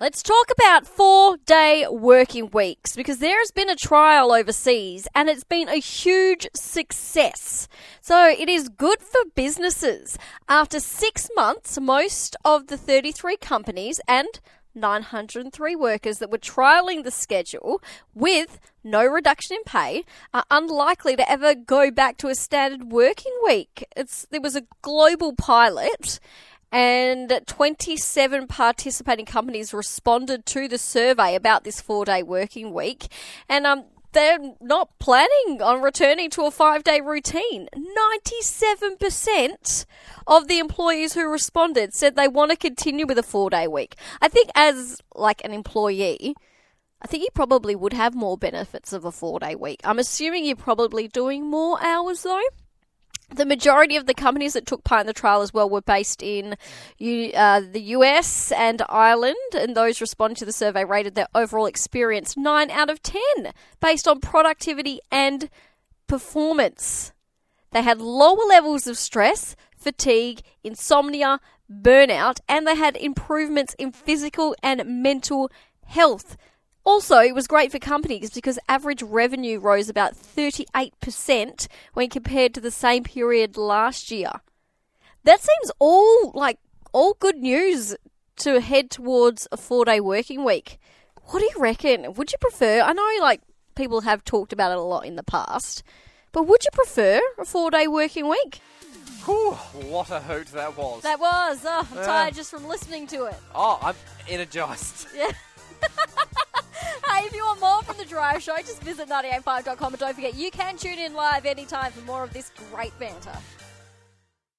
Let's talk about four day working weeks because there has been a trial overseas and it's been a huge success. So it is good for businesses. After six months, most of the 33 companies and 903 workers that were trialling the schedule with no reduction in pay are unlikely to ever go back to a standard working week. It's there was a global pilot and 27 participating companies responded to the survey about this 4-day working week and um they're not planning on returning to a five day routine. 97% of the employees who responded said they want to continue with a four day week. I think as like an employee, I think you probably would have more benefits of a four day week. I'm assuming you're probably doing more hours though. The majority of the companies that took part in the trial as well were based in uh, the US and Ireland, and those responding to the survey rated their overall experience 9 out of 10 based on productivity and performance. They had lower levels of stress, fatigue, insomnia, burnout, and they had improvements in physical and mental health. Also, it was great for companies because average revenue rose about 38% when compared to the same period last year. That seems all like all good news to head towards a four day working week. What do you reckon? Would you prefer? I know like people have talked about it a lot in the past, but would you prefer a four day working week? Whew, what a hoot that was. That was. Oh, I'm tired just from listening to it. Oh, I'm energized. Yeah. Drive Show, just visit 985.com and don't forget you can tune in live anytime for more of this great banter.